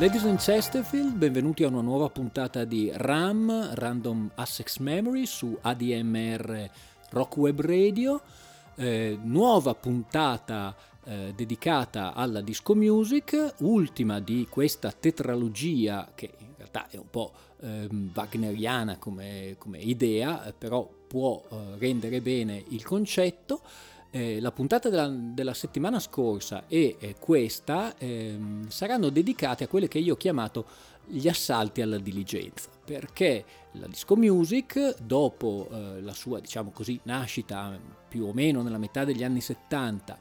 Ladies and Chesterfield, benvenuti a una nuova puntata di RAM, Random Access Memory su ADMR Rock Web Radio. Eh, nuova puntata eh, dedicata alla disco music, ultima di questa tetralogia che in realtà è un po' eh, wagneriana come, come idea, però può eh, rendere bene il concetto. Eh, la puntata della, della, settimana scorsa e eh, questa eh, saranno dedicate a quelle che io ho chiamato gli assalti alla diligenza, perché la disco music, dopo eh, la sua diciamo così, nascita più o meno nella metà degli anni 70,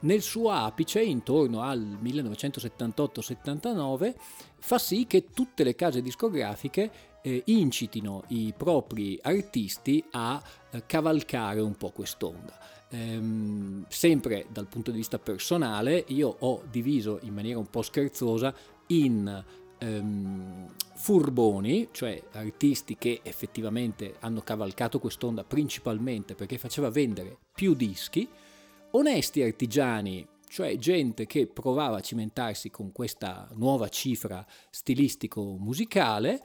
nel suo apice, intorno al 1978-79, fa sì che tutte le case discografiche eh, incitino i propri artisti a eh, cavalcare un po' quest'onda. Ehm, sempre dal punto di vista personale, io ho diviso in maniera un po' scherzosa in ehm, furboni, cioè artisti che effettivamente hanno cavalcato quest'onda principalmente perché faceva vendere più dischi, onesti artigiani, cioè gente che provava a cimentarsi con questa nuova cifra stilistico-musicale,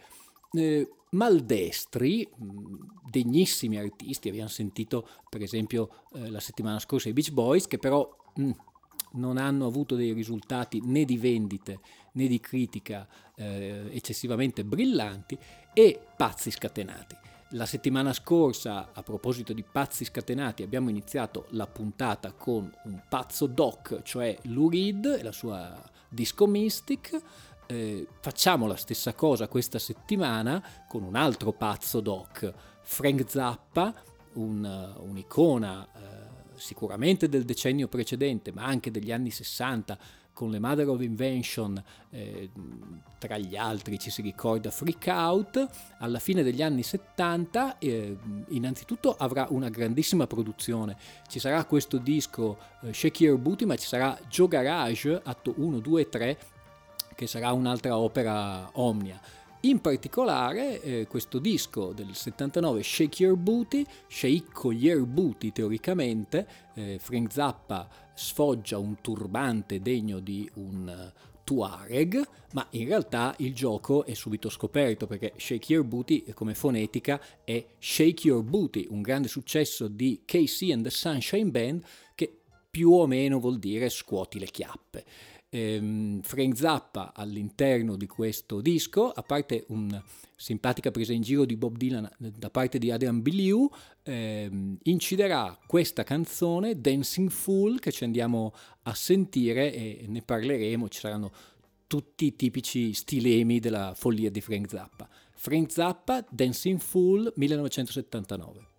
eh, maldestri, mm, degnissimi artisti, abbiamo sentito per esempio eh, la settimana scorsa i Beach Boys, che però mh, mm, non hanno avuto dei risultati né di vendite né di critica eh, eccessivamente brillanti, e pazzi scatenati. La settimana scorsa, a proposito di pazzi scatenati, abbiamo iniziato la puntata con un pazzo doc, cioè Lou Reed e la sua Disco Mystic, eh, facciamo la stessa cosa questa settimana con un altro pazzo doc, Frank Zappa, un, un'icona eh, sicuramente del decennio precedente, ma anche degli anni 60, con le Mother of Invention, eh, tra gli altri ci si ricorda Freak Out, alla fine degli anni 70 eh, innanzitutto avrà una grandissima produzione, ci sarà questo disco eh, Shake Your Booty, ma ci sarà Joe Garage, atto 1, 2 e 3, che sarà un'altra opera omnia. In particolare eh, questo disco del 79, Shake Your Booty, Shake Your Booty teoricamente, eh, Frank Zappa sfoggia un turbante degno di un Tuareg, ma in realtà il gioco è subito scoperto perché Shake Your Booty come fonetica è Shake Your Booty, un grande successo di KC and the Sunshine Band che più o meno vuol dire scuoti le chiappe ehm, Frank Zappa all'interno di questo disco, a parte una simpatica presa in giro di Bob Dylan da parte di Adrian Biliu, ehm, inciderà questa canzone Dancing Fool che ci andiamo a sentire e ne parleremo, ci saranno tutti i tipici stilemi della follia di Frank Zappa. Frank Zappa, Dancing Fool 1979.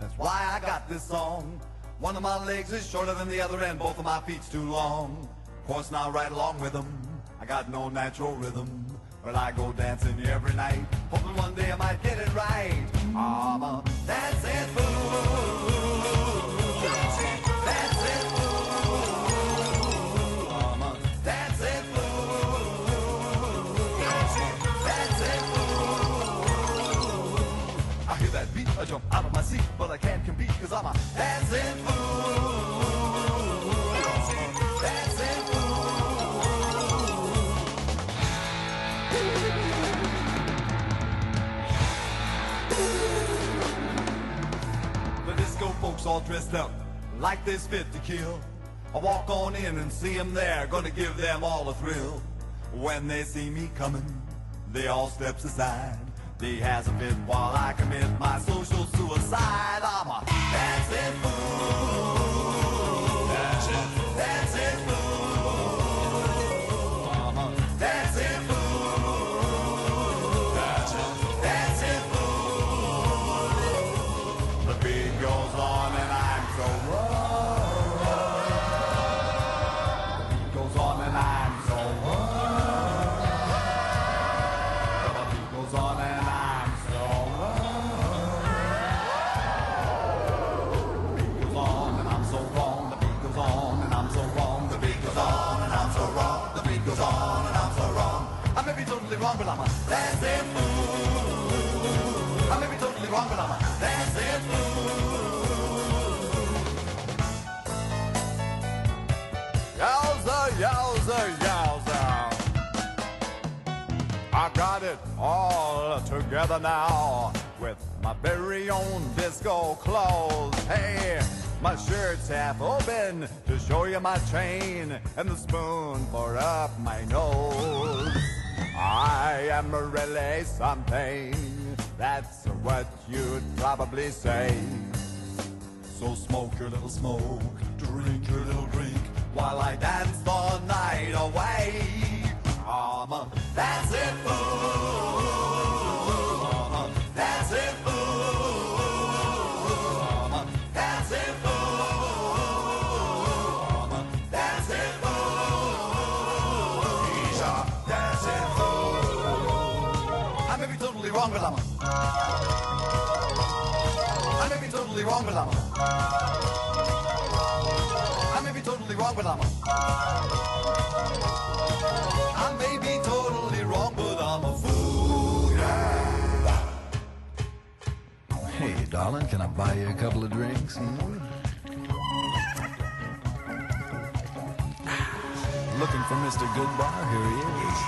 That's why I got this song. One of my legs is shorter than the other and both of my feet's too long. Of course now right along with them. I got no natural rhythm. But I go dancing every night, hoping one day I might get it right. I'm a dancing fool. The disco folks all dressed up like they're fit to kill. I walk on in and see them there, gonna give them all a thrill. When they see me coming, they all steps aside. He has a fit while I commit my social suicide. I'm a dancing fool. Wrong, but I'm a dancing fool. I may be totally wrong, but I'm a dancing fool. Yowza, yowza, yowza. I got it all together now with my very own disco clothes. Hey, my shirt's half open to show you my chain and the spoon for up my nose. I am really something. That's what you'd probably say. So smoke your little smoke, drink your little drink, while I dance the night away. I'm a dancing fool. Wrong, but I'm I may be totally wrong, but I'm I may be totally wrong, but I'm a fool. Yeah. Hey, darling, can I buy you a couple of drinks? Hmm? Looking for Mr. Goodbar? Here he is.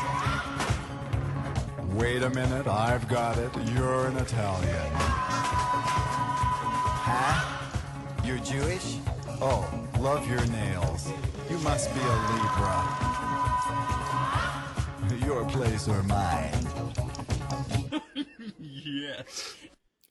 Wait a minute, I've got it. You're an Italian. Huh? You're Jewish? Oh, love your nails. You must be a Libra. Your place or mine?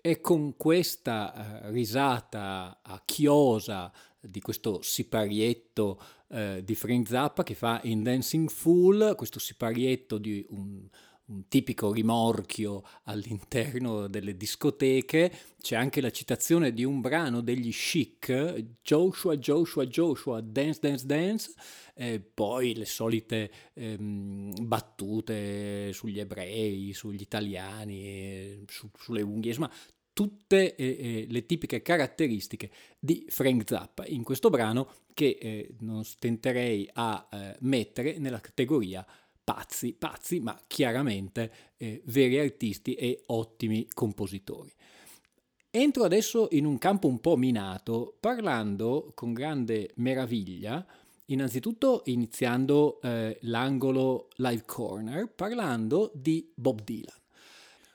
E con questa eh, risata a chiosa di questo siparietto eh, di Frank Zappa che fa in Dancing Fool, questo siparietto di un, un tipico rimorchio all'interno delle discoteche, c'è anche la citazione di un brano degli Chic, Joshua, Joshua, Joshua, Dance, Dance, Dance, e poi le solite ehm, battute sugli ebrei, sugli italiani, su- sulle unghie, insomma tutte eh, eh, le tipiche caratteristiche di Frank Zappa in questo brano che eh, non stenterei a eh, mettere nella categoria pazzi, pazzi, ma chiaramente eh, veri artisti e ottimi compositori. Entro adesso in un campo un po' minato, parlando con grande meraviglia, innanzitutto iniziando eh, l'angolo live corner, parlando di Bob Dylan.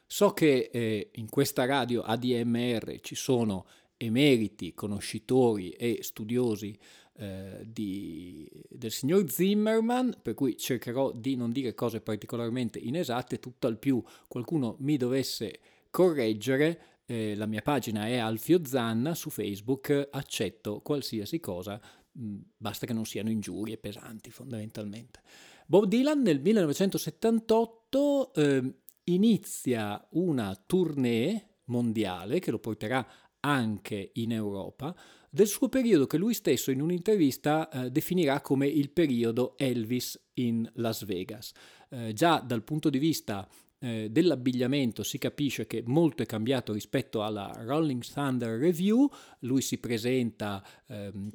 So che eh, in questa radio ADMR ci sono emeriti, conoscitori e studiosi eh, di, del signor Zimmerman, per cui cercherò di non dire cose particolarmente inesatte, tutt'al più qualcuno mi dovesse correggere. Eh, la mia pagina è Alfio Zanna su Facebook, accetto qualsiasi cosa, mh, basta che non siano ingiurie pesanti fondamentalmente. Bob Dylan nel 1978 eh, inizia una tournée mondiale che lo porterà anche in Europa del suo periodo che lui stesso in un'intervista eh, definirà come il periodo Elvis in Las Vegas. Eh, già dal punto di vista eh, dell'abbigliamento si capisce che molto è cambiato rispetto alla Rolling Thunder Review, lui si presenta ehm,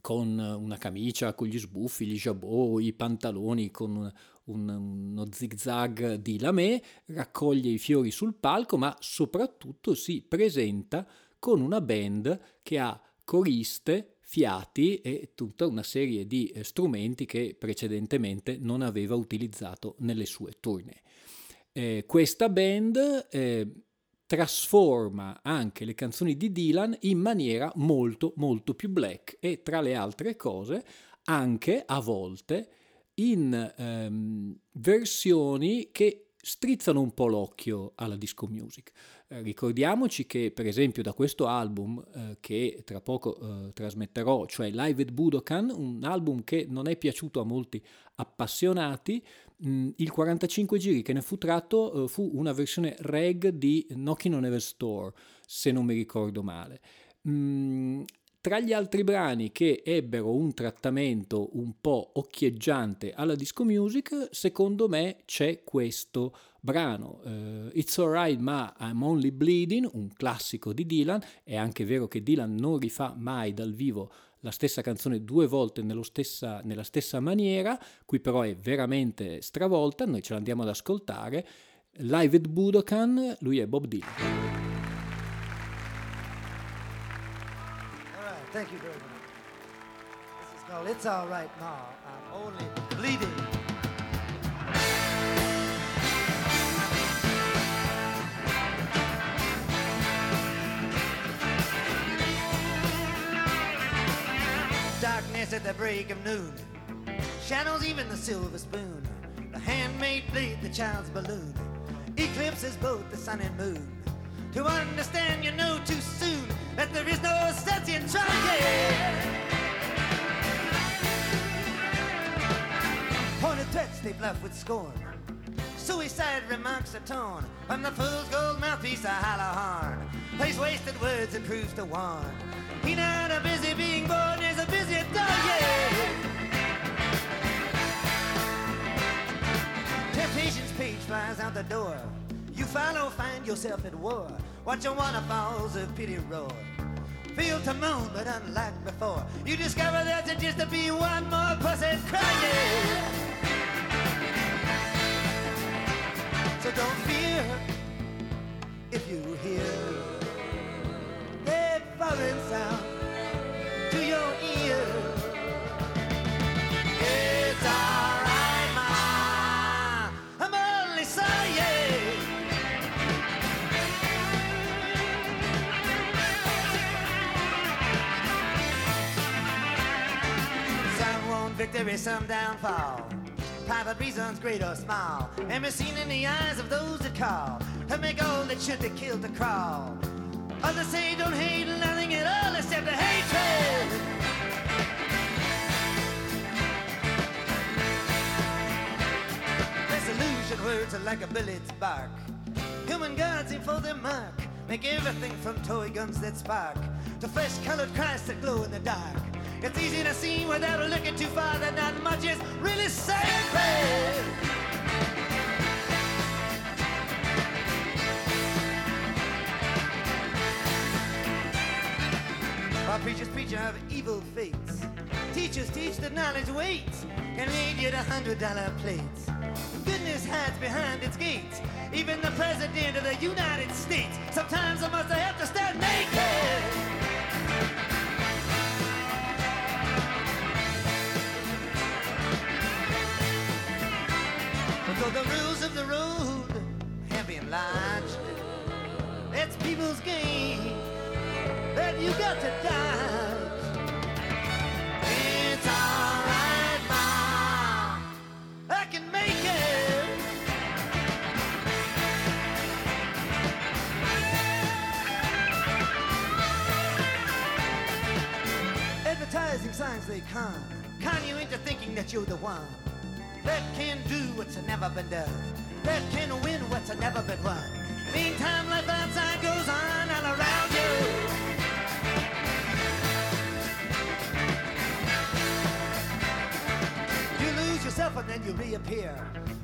con una camicia, con gli sbuffi, gli jabot, i pantaloni, con un, uno zigzag di lamè, raccoglie i fiori sul palco, ma soprattutto si presenta con una band che ha coriste, fiati e tutta una serie di eh, strumenti che precedentemente non aveva utilizzato nelle sue tournée. Eh, questa band eh, trasforma anche le canzoni di Dylan in maniera molto molto più black e tra le altre cose anche a volte in ehm, versioni che strizzano un po' l'occhio alla disco music. Eh, ricordiamoci che per esempio da questo album eh, che tra poco eh, trasmetterò, cioè Live at Budokan, un album che non è piaciuto a molti appassionati, mh, il 45 giri che ne fu tratto eh, fu una versione reg di Knocking on Every Store, se non mi ricordo male. Mm, tra gli altri brani che ebbero un trattamento un po' occhieggiante alla disco music, secondo me c'è questo brano, uh, It's Alright ma I'm Only Bleeding, un classico di Dylan, è anche vero che Dylan non rifà mai dal vivo la stessa canzone due volte stessa, nella stessa maniera, qui però è veramente stravolta, noi ce l'andiamo ad ascoltare. Live at Budokan, lui è Bob Dylan. Thank you very much. This is called It's All Right Ma, I'm Only Bleeding. At the break of noon. Shadows even the silver spoon. The handmade blade, the child's balloon. Eclipses both the sun and moon. To understand, you know too soon that there is no sense in trying. Pointed threats they bluff with scorn. Suicide remarks are torn from the fool's gold mouthpiece, a hollow horn. Place wasted words and proves to warn. He not a busy being born flies out the door. You follow, find yourself at war. Watch your waterfalls of pity roar. Feel to moon, but unlike before, you discover there's just to be one more pussy crying. So don't fear if you hear that foreign victory, some downfall. Private reasons, great or small, be seen in the eyes of those that call to make all that should be killed to crawl. Others say don't hate nothing at all except the hatred. Disillusion words are like a bullet's bark. Human gods aim for their mark. Make everything from toy guns that spark to flesh-colored Christs that glow in the dark. It's easy to see without looking too far that not much is really sacred. While preachers preach of evil fates, teachers teach that knowledge waits and lead you to hundred dollar plates. Goodness hides behind its gates. Even the president of the United States sometimes I must have to stand naked. Though the rules of the road have been lodged, that's people's game that you got to dodge. It's alright, ma. I can make it. Advertising signs they con, con you into thinking that you're the one that can do what's never been done, that can win what's never been won. Meantime, life outside goes on all around you. You lose yourself and then you reappear.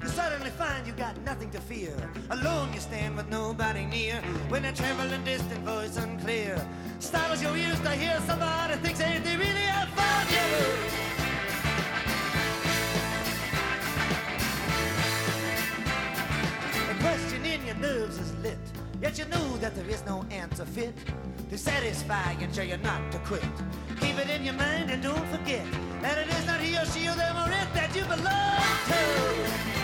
You suddenly find you got nothing to fear. Alone you stand with nobody near. When a trembling distant voice unclear startles your ears to hear somebody thinks hey, they really have found you. Nerves is lit. Yet you know that there is no answer fit to satisfy and show you not to quit. Keep it in your mind and don't forget that it is not he or she or them or it that you belong to.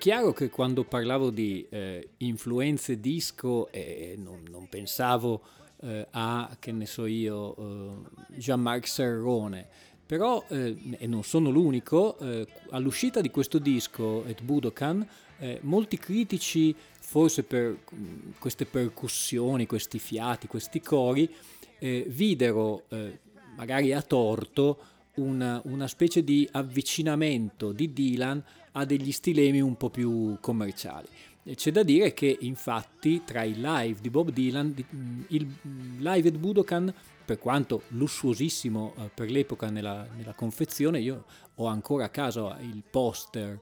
Chiaro che quando parlavo di eh, influenze disco eh, non, non pensavo eh, a, che ne so io, eh, Jean-Marc Serrone, però, eh, e non sono l'unico, eh, all'uscita di questo disco, Et Budokan, molti critici, forse per mh, queste percussioni, questi fiati, questi cori, videro, magari a torto, una, una specie di avvicinamento di Dylan a degli stilemi un po' più commerciali. C'è da dire che infatti tra i live di Bob Dylan, il live at Budokan, per quanto lussuosissimo eh, per l'epoca nella, nella confezione, io ho ancora a casa il poster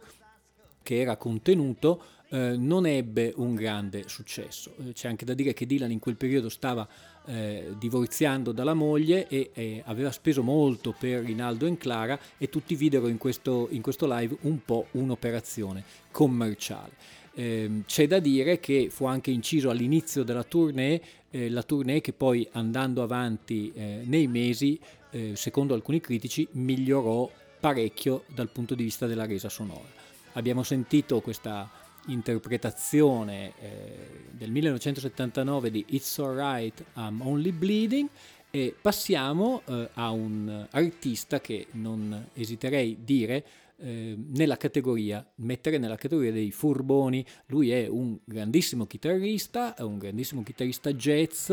che era contenuto, eh, non ebbe un grande successo. Eh, c'è anche da dire che Dylan in quel periodo stava eh, divorziando dalla moglie e eh, aveva speso molto per Rinaldo e Clara e tutti videro in questo, in questo live un po' un'operazione commerciale. Eh, c'è da dire che fu anche inciso all'inizio della tournée, eh, la tournée che poi andando avanti eh, nei mesi, eh, secondo alcuni critici, migliorò parecchio dal punto di vista della resa sonora. Abbiamo sentito questa interpretazione eh, del 1979 di It's Alright, I'm Only Bleeding e passiamo eh, a un artista che non esiterei dire eh, nella categoria, mettere nella categoria dei furboni. Lui è un grandissimo chitarrista, è un grandissimo chitarrista jazz,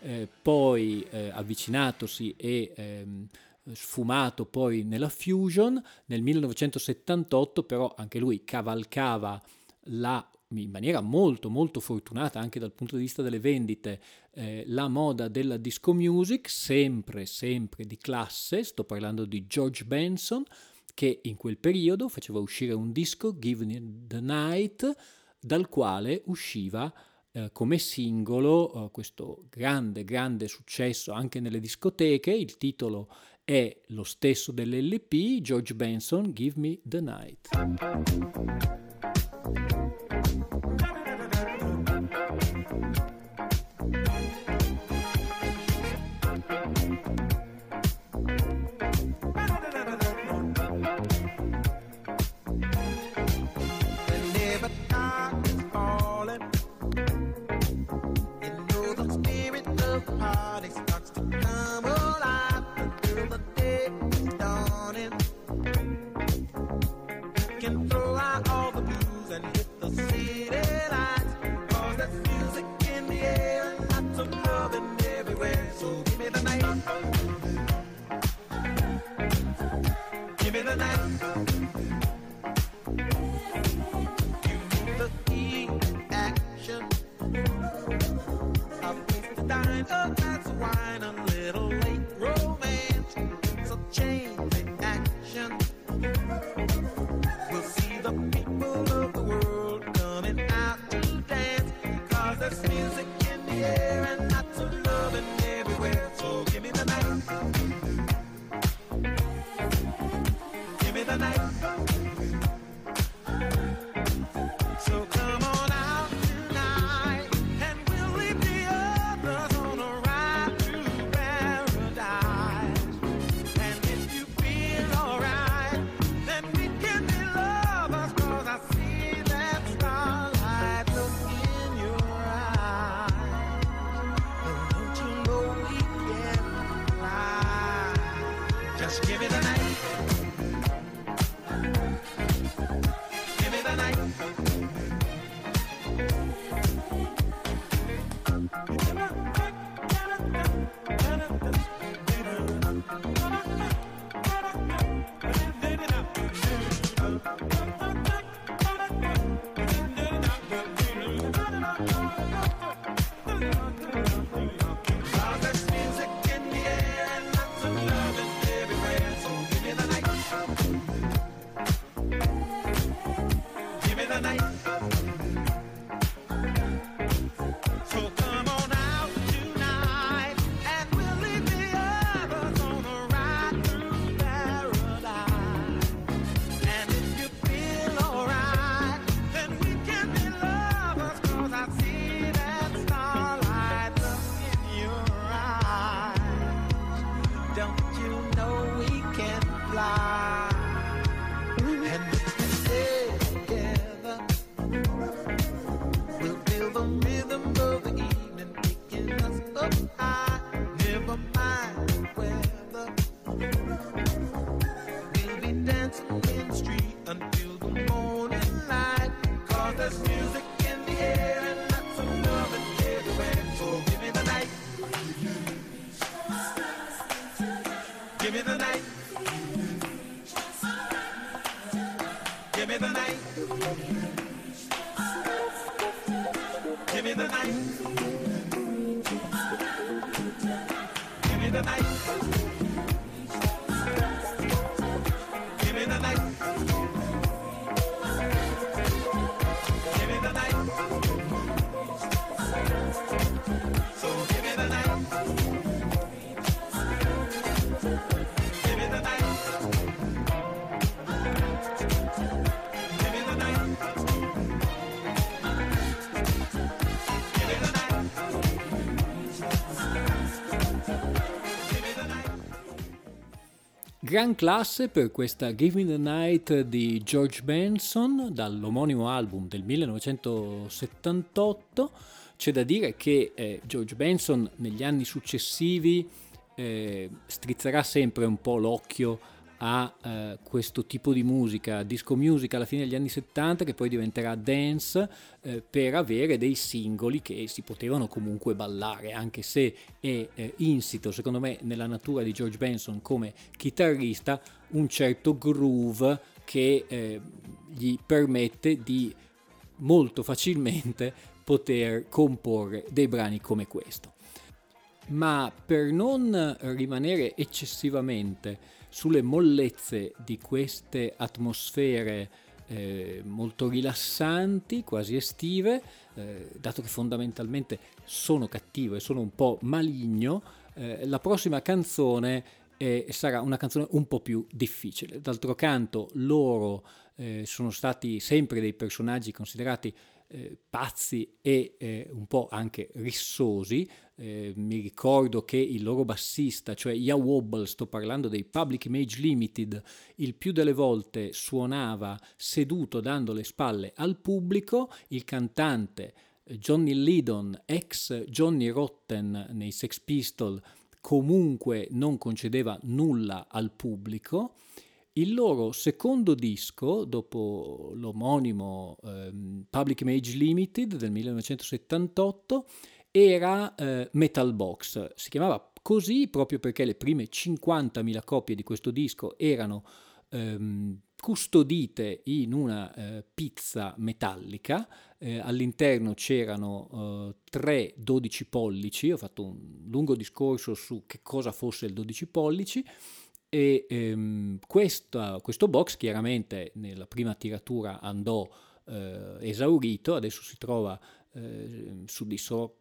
eh, poi eh, avvicinatosi e ehm, sfumato poi nella fusion. Nel 1978 però anche lui cavalcava la in maniera molto molto fortunata anche dal punto di vista delle vendite eh, la moda della disco music sempre sempre di classe sto parlando di George Benson che in quel periodo faceva uscire un disco, Given the Night, dal quale usciva eh, come singolo eh, questo grande, grande successo anche nelle discoteche. Il titolo è lo stesso dell'LP, George Benson, Give Me the Night. you Give me the night. Gran classe per questa Give Me the Night di George Benson dall'omonimo album del 1978. C'è da dire che eh, George Benson negli anni successivi eh, strizzerà sempre un po' l'occhio a eh, questo tipo di musica, disco music alla fine degli anni 70 che poi diventerà dance eh, per avere dei singoli che si potevano comunque ballare anche se è eh, insito secondo me nella natura di George Benson come chitarrista un certo groove che eh, gli permette di molto facilmente poter comporre dei brani come questo. Ma per non rimanere eccessivamente sulle mollezze di queste atmosfere eh, molto rilassanti, quasi estive, eh, dato che fondamentalmente sono cattivo e sono un po' maligno, eh, la prossima canzone sarà una canzone un po' più difficile. D'altro canto loro eh, sono stati sempre dei personaggi considerati eh, pazzi e eh, un po' anche rissosi. Eh, mi ricordo che il loro bassista, cioè Ya Wobble, sto parlando dei Public Image Limited, il più delle volte suonava seduto dando le spalle al pubblico, il cantante eh, Johnny Lydon, ex Johnny Rotten nei Sex Pistols, comunque non concedeva nulla al pubblico. Il loro secondo disco, dopo l'omonimo ehm, Public Image Limited del 1978, era eh, Metal Box. Si chiamava così proprio perché le prime 50.000 copie di questo disco erano ehm, custodite in una eh, pizza metallica. Eh, all'interno c'erano eh, tre 12 pollici. Ho fatto un lungo discorso su che cosa fosse il 12 pollici e ehm, questa, questo box chiaramente nella prima tiratura andò eh, esaurito, adesso si trova eh, su,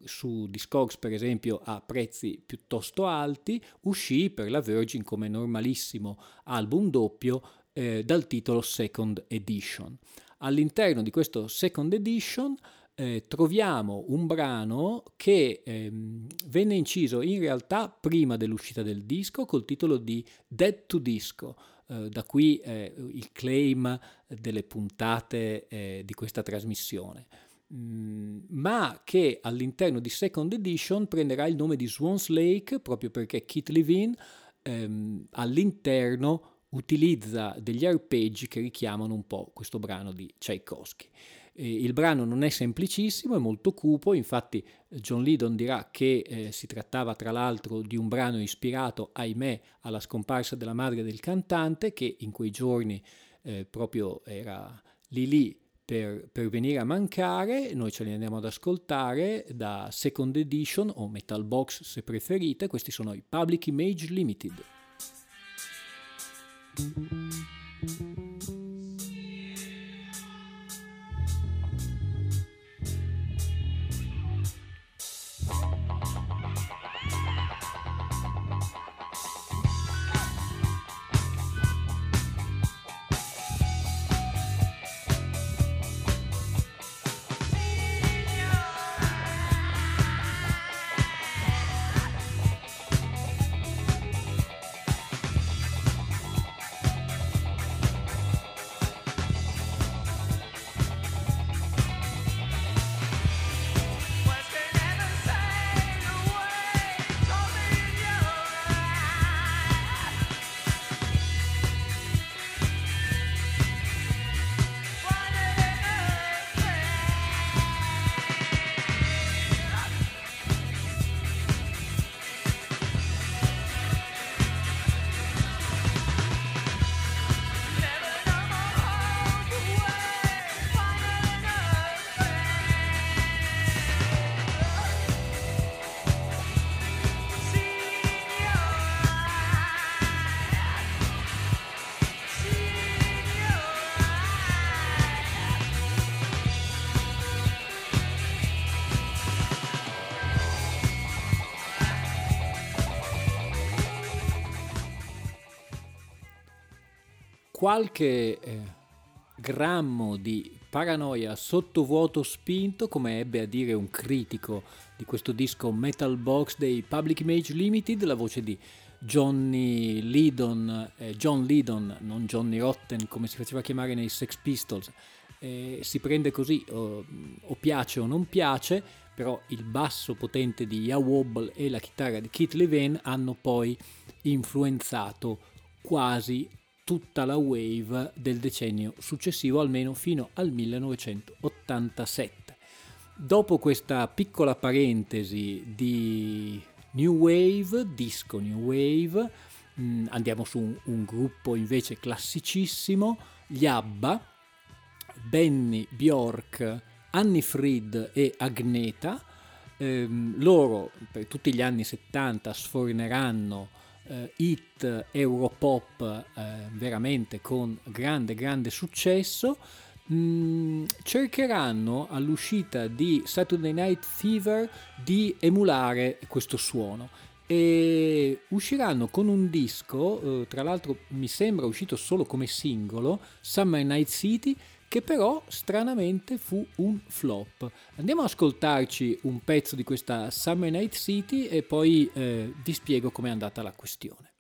su Discogs per esempio a prezzi piuttosto alti, uscì per la Virgin come normalissimo album doppio eh, dal titolo Second Edition. All'interno di questo Second Edition eh, troviamo un brano che ehm, venne inciso in realtà prima dell'uscita del disco col titolo di Dead to Disco. Eh, da qui eh, il claim delle puntate eh, di questa trasmissione. Mm, ma che all'interno di Second Edition prenderà il nome di Swans Lake proprio perché Kit Levine ehm, all'interno utilizza degli arpeggi che richiamano un po' questo brano di Tchaikovsky. Eh, il brano non è semplicissimo, è molto cupo, infatti John Lydon dirà che eh, si trattava tra l'altro di un brano ispirato, ahimè, alla scomparsa della madre del cantante, che in quei giorni eh, proprio era lì lì per, per, venire a mancare. Noi ce li andiamo ad ascoltare da Second Edition o Metal Box se preferite, questi sono i Public Image Limited. Qualche eh, grammo di paranoia sottovuoto spinto, come ebbe a dire un critico di questo disco Metal Box dei Public Image Limited, la voce di Johnny Lydon, eh, John Lydon, non Johnny Rotten come si faceva chiamare nei Sex Pistols, eh, si prende così, o, o piace o non piace, però il basso potente di Ya Wobble e la chitarra di Keith Levene hanno poi influenzato quasi tutta la wave del decennio successivo, almeno fino al 1987. Dopo questa piccola parentesi di New Wave, disco New Wave, mh, andiamo su un, un gruppo invece classicissimo, gli ABBA, Benny, Bjork, Annie Fried e Agneta. Ehm, loro per tutti gli anni 70 sforneranno eh, hit Europop eh, veramente con grande grande successo. Mm, cercheranno all'uscita di Saturday Night Fever di emulare questo suono e usciranno con un disco, eh, tra l'altro mi sembra uscito solo come singolo, Summer Night City, che però stranamente fu un flop. Andiamo ad ascoltarci un pezzo di questa Summer Night City e poi eh, vi spiego com'è andata la questione.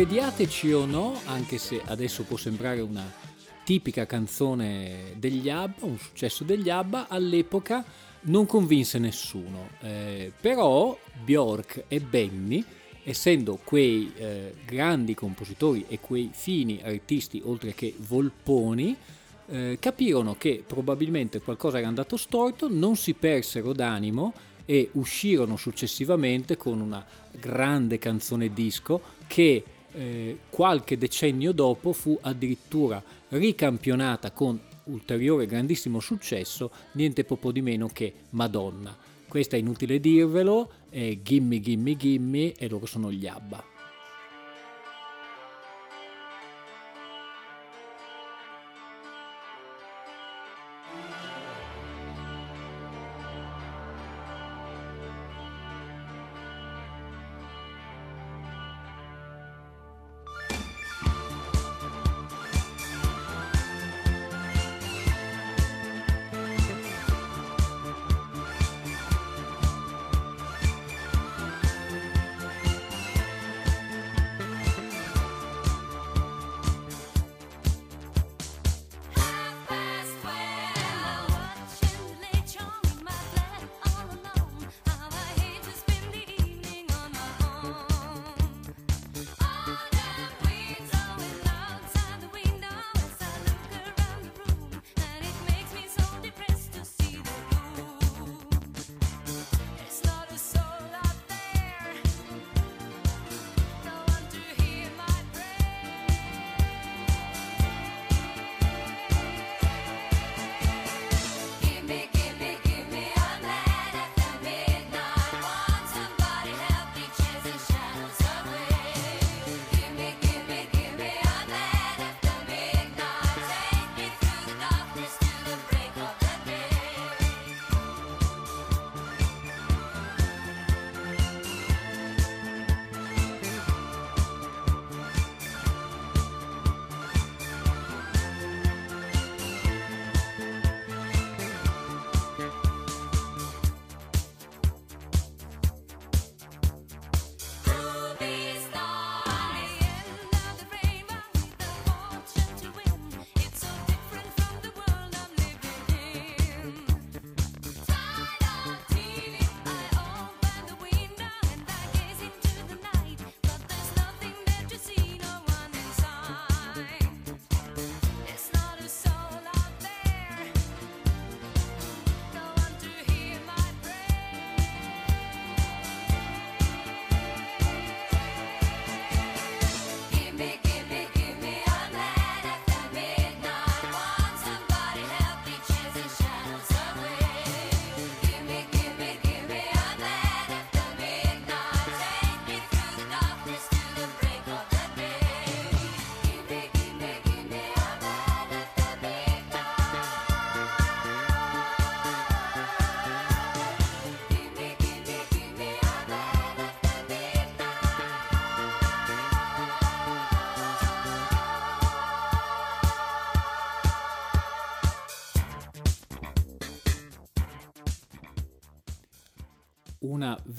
Crediateci o no, anche se adesso può sembrare una tipica canzone degli ABBA, un successo degli ABBA, all'epoca non convinse nessuno. Eh, però Bjork e Benny, essendo quei eh, grandi compositori e quei fini artisti, oltre che volponi, eh, capirono che probabilmente qualcosa era andato storto, non si persero d'animo e uscirono successivamente con una grande canzone disco che eh, qualche decennio dopo fu addirittura ricampionata con ulteriore grandissimo successo, niente poco di meno che Madonna. Questa è inutile dirvelo, è Gimme Gimme Gimme e loro sono gli ABBA.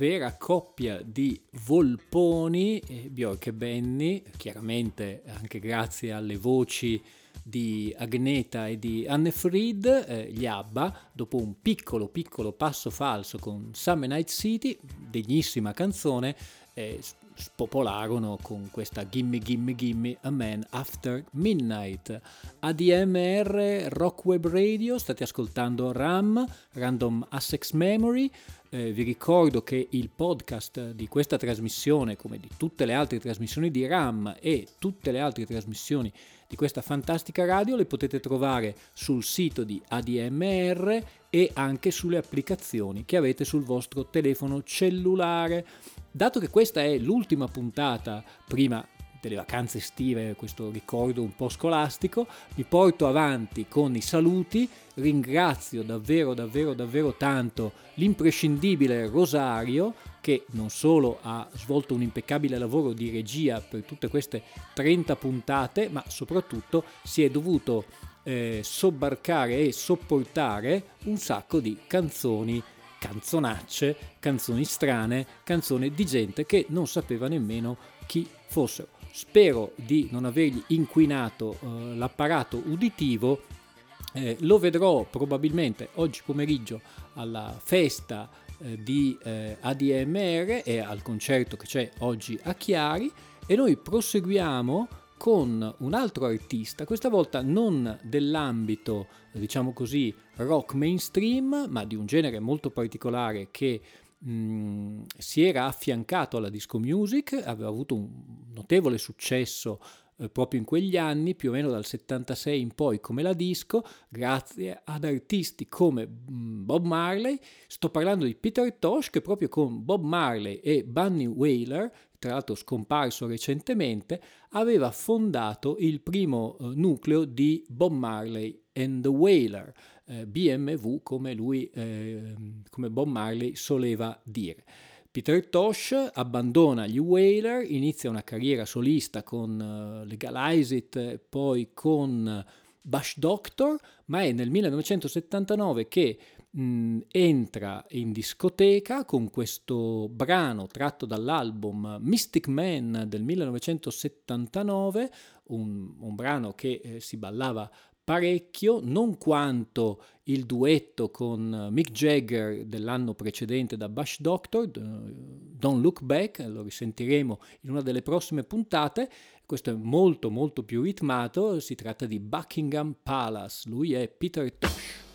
Vera coppia di volponi, eh, Bjork e Benny, chiaramente anche grazie alle voci di Agneta e di Anne Fried, eh, gli ABBA, dopo un piccolo piccolo passo falso con Summer Night City, degnissima canzone, eh, spopolarono con questa Gimme Gimme Gimme a Man After Midnight. ADMR Rock Web Radio, state ascoltando RAM, Random Access Memory. Eh, vi ricordo che il podcast di questa trasmissione, come di tutte le altre trasmissioni di RAM e tutte le altre trasmissioni di questa fantastica radio, le potete trovare sul sito di ADMR e anche sulle applicazioni che avete sul vostro telefono cellulare. Dato che questa è l'ultima puntata prima delle vacanze estive, questo ricordo un po' scolastico, mi porto avanti con i saluti, ringrazio davvero davvero davvero tanto l'imprescindibile Rosario che non solo ha svolto un impeccabile lavoro di regia per tutte queste 30 puntate, ma soprattutto si è dovuto eh, sobbarcare e sopportare un sacco di canzoni canzonacce, canzoni strane, canzoni di gente che non sapeva nemmeno chi fossero. Spero di non avergli inquinato eh, l'apparato uditivo. Eh, lo vedrò probabilmente oggi pomeriggio alla festa eh, di eh, ADMR e al concerto che c'è oggi a Chiari e noi proseguiamo con un altro artista, questa volta non dell'ambito, diciamo così, rock mainstream, ma di un genere molto particolare che si era affiancato alla disco music, aveva avuto un notevole successo eh, proprio in quegli anni, più o meno dal 76 in poi come la disco, grazie ad artisti come Bob Marley. Sto parlando di Peter Tosh che proprio con Bob Marley e Bunny Wailer, tra l'altro scomparso recentemente, aveva fondato il primo eh, nucleo di Bob Marley and the Wailer, eh, BMW come lui, eh, come Bob Marley soleva dire. Peter Tosh abbandona gli Wailer, inizia una carriera solista con uh, Legalize It, poi con Bush Doctor, ma è nel 1979 che mh, entra in discoteca con questo brano tratto dall'album Mystic Man del 1979, un, un brano che eh, si ballava parecchio, non quanto il duetto con Mick Jagger dell'anno precedente da Bush Doctor, Don't Look Back, lo risentiremo in una delle prossime puntate. Questo è molto molto più ritmato, si tratta di Buckingham Palace, lui è Peter Tosh.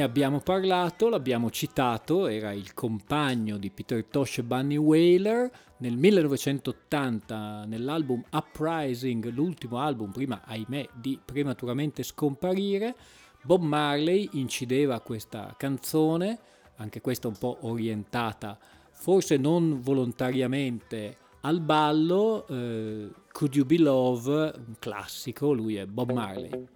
Ne abbiamo parlato, l'abbiamo citato, era il compagno di Peter Tosh e Bunny Whaler. Nel 1980, nell'album Uprising, l'ultimo album prima, ahimè, di prematuramente scomparire, Bob Marley incideva questa canzone, anche questa un po' orientata, forse non volontariamente al ballo, eh, Could You Be Love, un classico, lui è Bob Marley.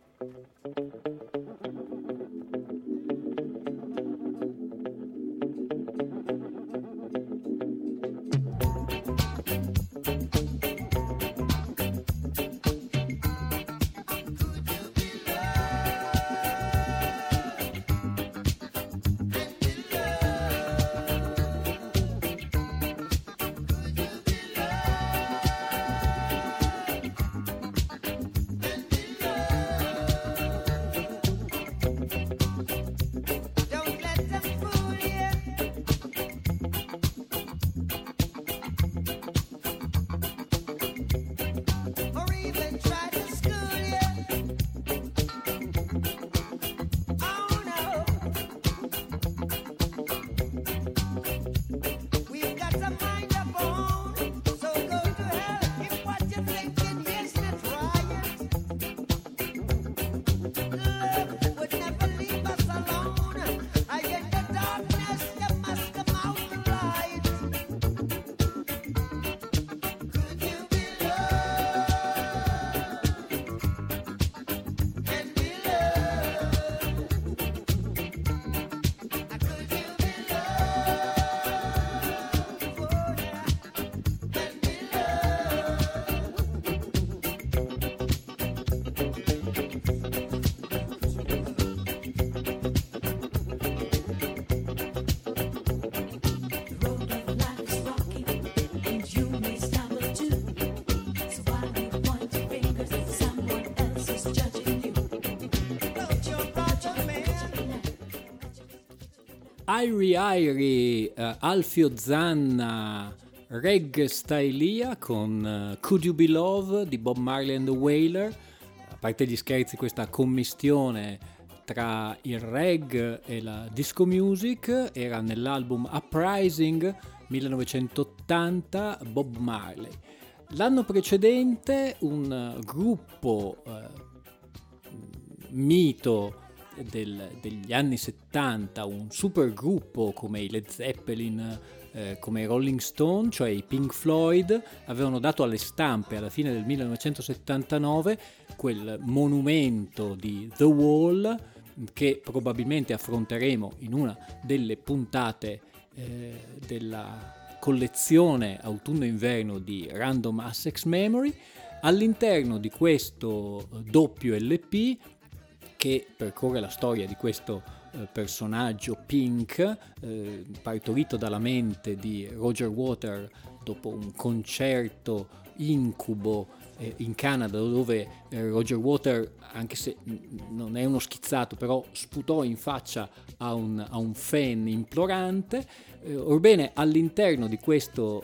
Irie Irie, eh, Alfio Zanna, Reg Stylia con eh, Could You Be Love di Bob Marley and the Wailer. A parte gli scherzi, questa commistione tra il reg e la disco music era nell'album Uprising 1980 Bob Marley. L'anno precedente un eh, gruppo eh, mito del- degli anni 70, un supergruppo come i Led Zeppelin, eh, come i Rolling Stone, cioè i Pink Floyd, avevano dato alle stampe alla fine del 1979 quel monumento di The Wall che probabilmente affronteremo in una delle puntate eh, della collezione autunno-inverno di Random Access Memory. All'interno di questo doppio LP che percorre la storia di questo eh, personaggio Pink, eh, partorito dalla mente di Roger Water dopo un concerto incubo eh, in Canada dove eh, Roger Water, anche se non è uno schizzato, però sputò in faccia a un, a un fan implorante. Orbene, all'interno di questo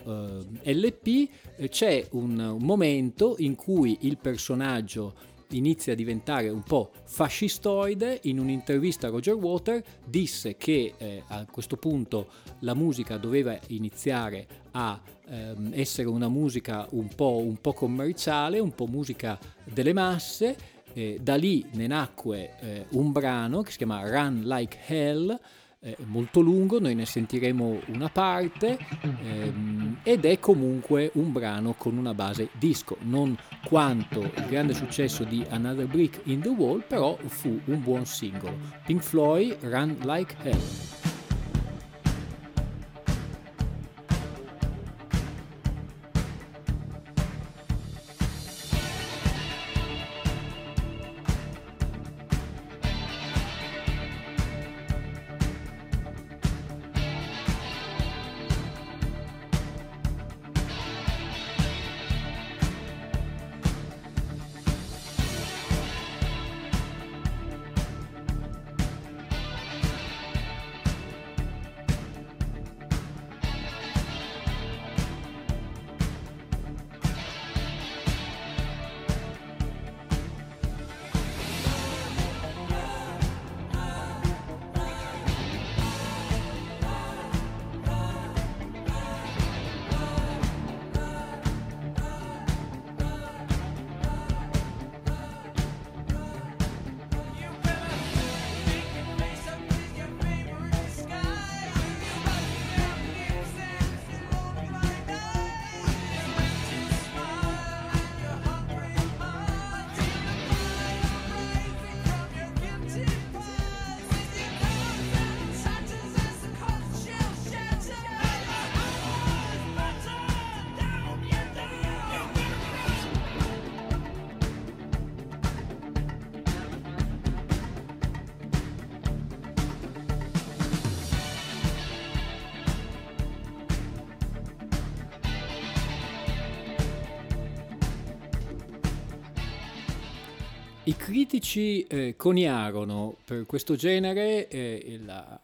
LP c'è un momento in cui il personaggio inizia a diventare un po' fascistoide, in un'intervista a Roger Water disse che eh, a questo punto la musica doveva iniziare a ehm, essere una musica un po', un po' commerciale, un po' musica delle masse. Eh, da lì ne nacque eh, un brano che si chiama Run Like Hell, eh, molto lungo, noi ne sentiremo una parte ehm, ed è comunque un brano con una base disco, non quanto il grande successo di Another Brick in the Wall, però fu un buon singolo. Pink Floyd, Run Like Hell. Critici eh, coniarono per questo genere eh, la-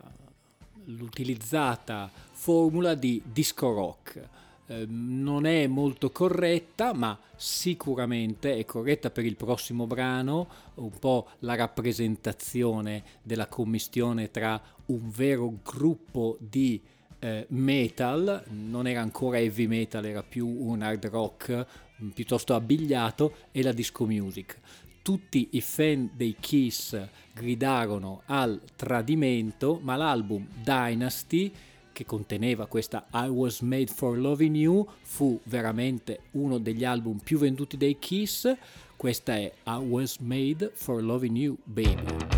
l'utilizzata formula di disco rock. Eh, non è molto corretta, ma sicuramente è corretta per il prossimo brano, un po' la rappresentazione della commistione tra un vero gruppo di eh, metal, non era ancora heavy metal, era più un hard rock mm, piuttosto abbigliato, e la disco music tutti i fan dei Kiss gridarono al tradimento, ma l'album Dynasty, che conteneva questa I Was Made for Loving You, fu veramente uno degli album più venduti dei Kiss. Questa è I Was Made for Loving You, Baby.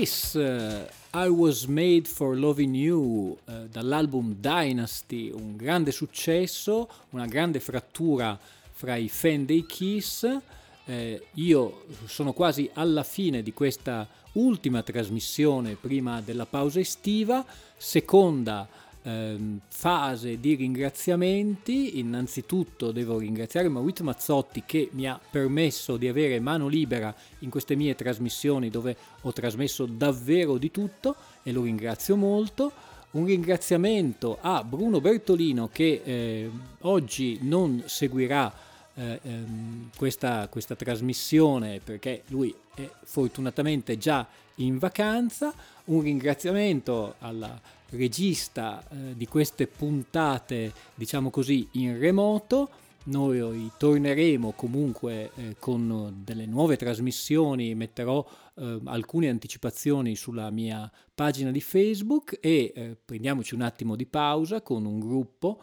Kiss, eh, I Was Made for Loving You, eh, dall'album Dynasty, un grande successo, una grande frattura fra i fan dei Kiss. Eh, io sono quasi alla fine di questa ultima trasmissione prima della pausa estiva, seconda fase di ringraziamenti. Innanzitutto devo ringraziare Maurizio Mazzotti che mi ha permesso di avere mano libera in queste mie trasmissioni dove ho trasmesso davvero di tutto e lo ringrazio molto. Un ringraziamento a Bruno Bertolino che eh, oggi non seguirà eh, ehm, questa, questa trasmissione perché lui è fortunatamente già in vacanza. Un ringraziamento alla regista eh, di queste puntate, diciamo così, in remoto. Noi torneremo comunque eh, con delle nuove trasmissioni, metterò eh, alcune anticipazioni sulla mia pagina di Facebook e eh, prendiamoci un attimo di pausa con un gruppo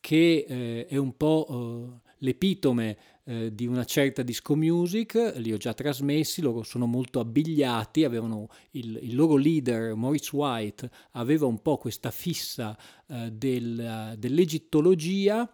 che eh, è un po' eh, l'epitome eh, di una certa disco music, li ho già trasmessi, loro sono molto abbigliati, avevano il, il loro leader Maurice White aveva un po' questa fissa eh, del- dell'egittologia,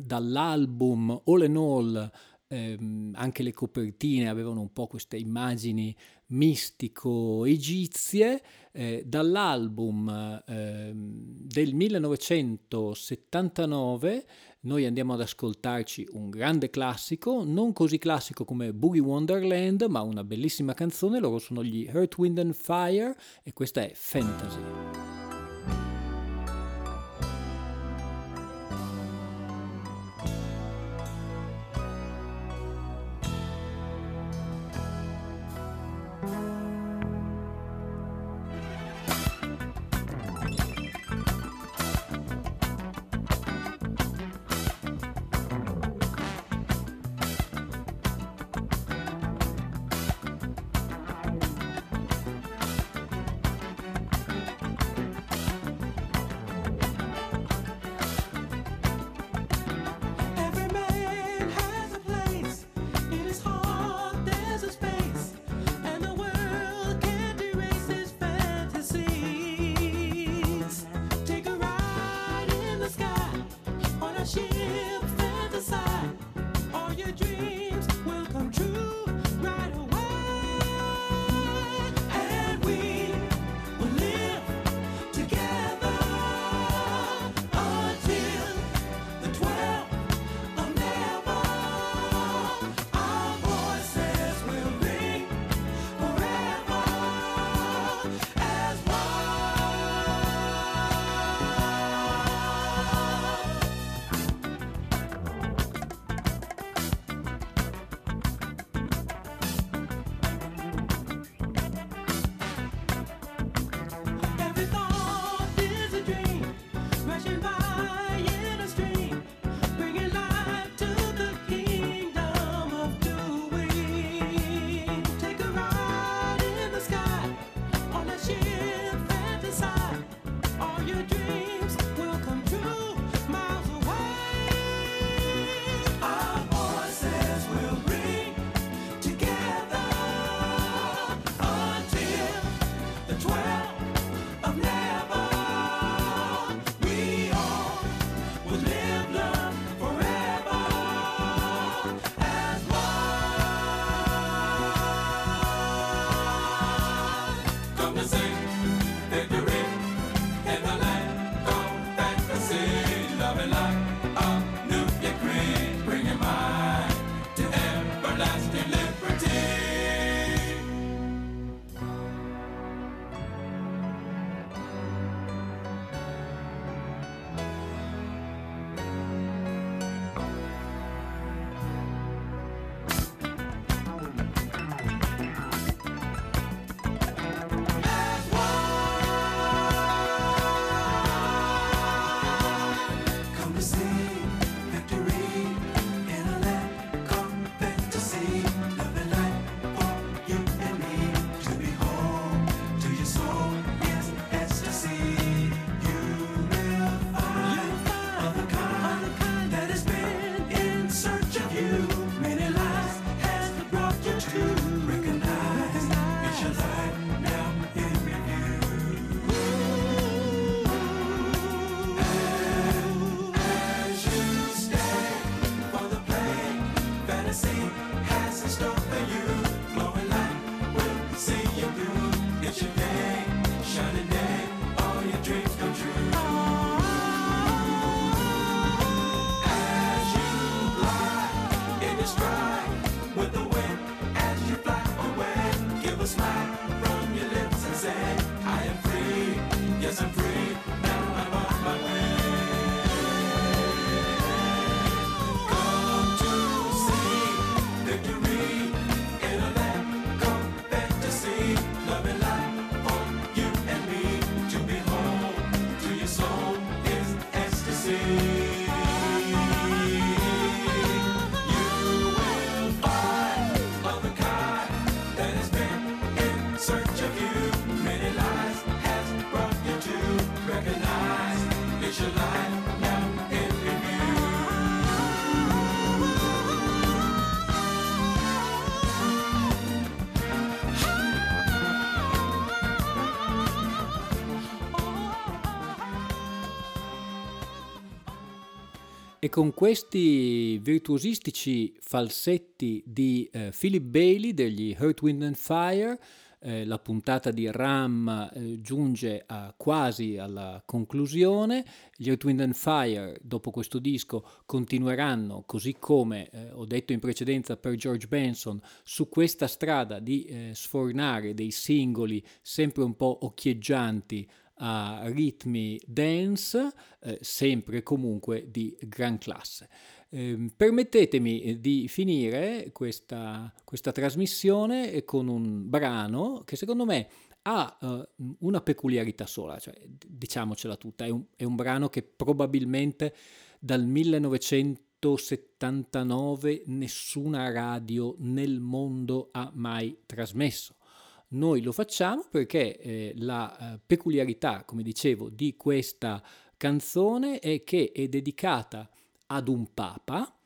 dall'album All in All ehm, anche le copertine avevano un po' queste immagini mistico-egizie, eh, dall'album ehm, del 1979 noi andiamo ad ascoltarci un grande classico, non così classico come Boogie Wonderland, ma una bellissima canzone, loro sono gli Earth, Wind and Fire e questa è Fantasy. Caroline. Con questi virtuosistici falsetti di eh, Philip Bailey degli Earth, Wind and Fire, eh, la puntata di Ram eh, giunge a- quasi alla conclusione. Gli Earth, Wind and Fire, dopo questo disco, continueranno, così come eh, ho detto in precedenza per George Benson, su questa strada di eh, sfornare dei singoli sempre un po' occhieggianti a ritmi dance, eh, sempre comunque di gran classe. Ehm, permettetemi eh, di finire questa, questa trasmissione con un brano che secondo me ha eh, una peculiarità sola, cioè, diciamocela tutta, è un, è un brano che probabilmente dal 1979 nessuna radio nel mondo ha mai trasmesso. Noi lo facciamo perché eh, la eh, peculiarità, come dicevo, di questa canzone è che è dedicata ad un papa,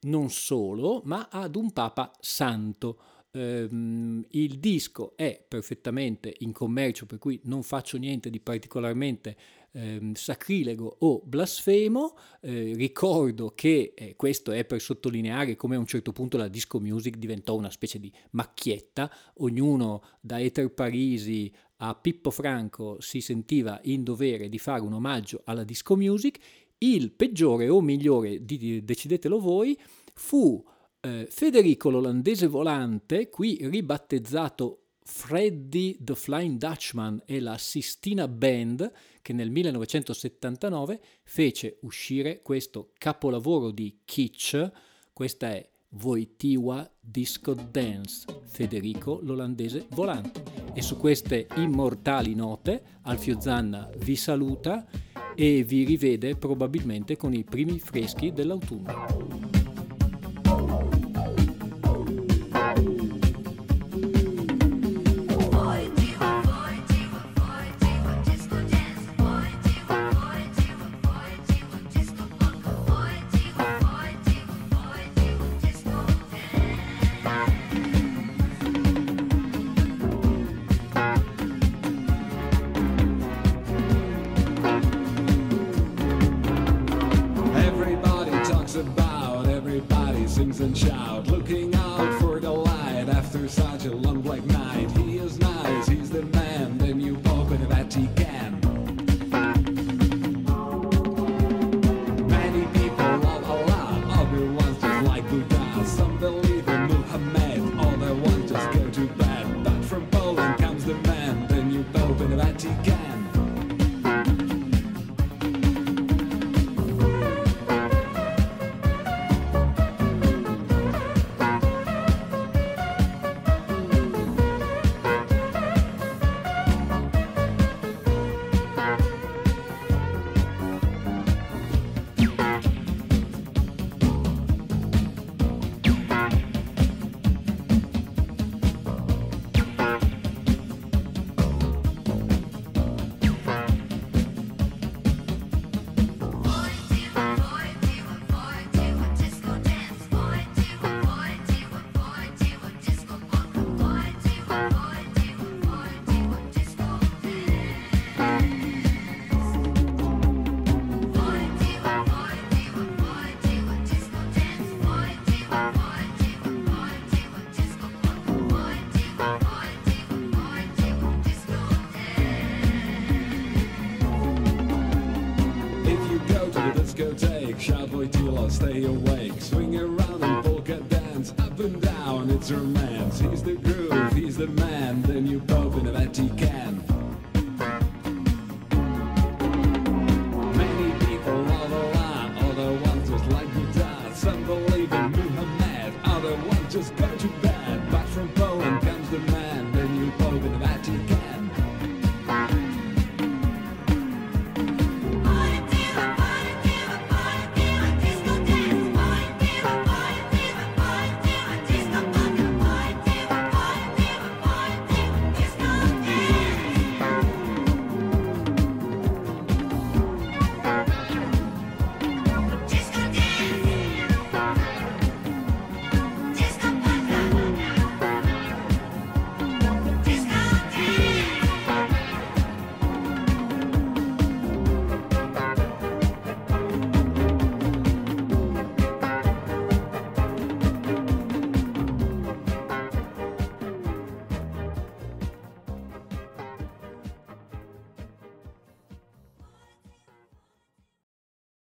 non solo, ma ad un papa santo. Ehm, il disco è perfettamente in commercio, per cui non faccio niente di particolarmente ehm, sacrilego o blasfemo. Eh, ricordo che eh, questo è per sottolineare come a un certo punto la disco music diventò una specie di macchietta, ognuno da Ether Parisi a Pippo Franco si sentiva in dovere di fare un omaggio alla disco music. Il peggiore o migliore, di- di- decidetelo voi, fu eh, Federico l'olandese volante, qui ribattezzato Freddy the Flying Dutchman e la Sistina Band, che nel 1979 fece uscire questo capolavoro di kitsch, questa è Voitiva Disco Dance, Federico l'olandese volante. E su queste immortali note Alfio Zanna vi saluta e vi rivede probabilmente con i primi freschi dell'autunno. stay awake, swing around and polka dance, up and down, it's romantic.